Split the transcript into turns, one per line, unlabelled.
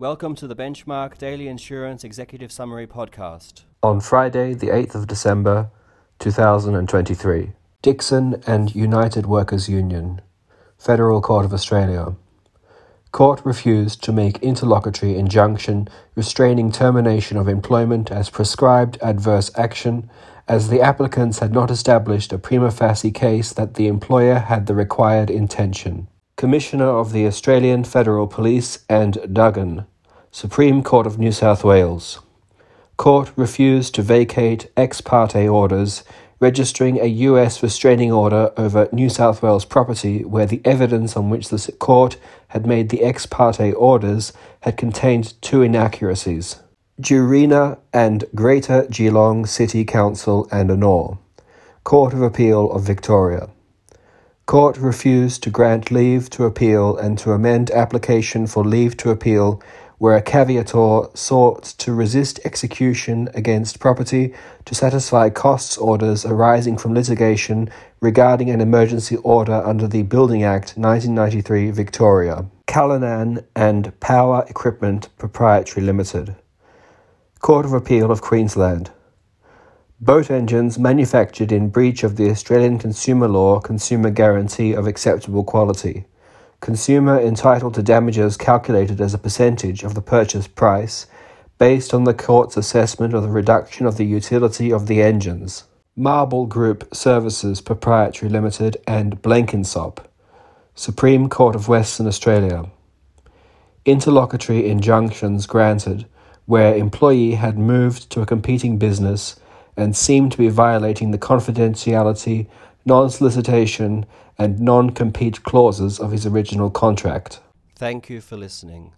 Welcome to the Benchmark Daily Insurance Executive Summary Podcast.
On Friday, the 8th of December, 2023, Dixon and United Workers Union, Federal Court of Australia. Court refused to make interlocutory injunction restraining termination of employment as prescribed adverse action as the applicants had not established a prima facie case that the employer had the required intention. Commissioner of the Australian Federal Police and Duggan, Supreme Court of New South Wales. Court refused to vacate ex parte orders registering a U.S. restraining order over New South Wales property where the evidence on which the court had made the ex parte orders had contained two inaccuracies. Jurina and Greater Geelong City Council and Anor. Court of Appeal of Victoria. Court refused to grant leave to appeal and to amend application for leave to appeal where a caveator sought to resist execution against property to satisfy costs orders arising from litigation regarding an emergency order under the Building Act 1993 Victoria. Callinan and Power Equipment Proprietary Limited. Court of Appeal of Queensland. Boat engines manufactured in breach of the Australian Consumer Law Consumer Guarantee of Acceptable Quality. Consumer entitled to damages calculated as a percentage of the purchase price based on the court's assessment of the reduction of the utility of the engines. Marble Group Services Proprietary Limited and Blenkinsop. Supreme Court of Western Australia. Interlocutory injunctions granted where employee had moved to a competing business and seemed to be violating the confidentiality, non solicitation, and non compete clauses of his original contract.
Thank you for listening.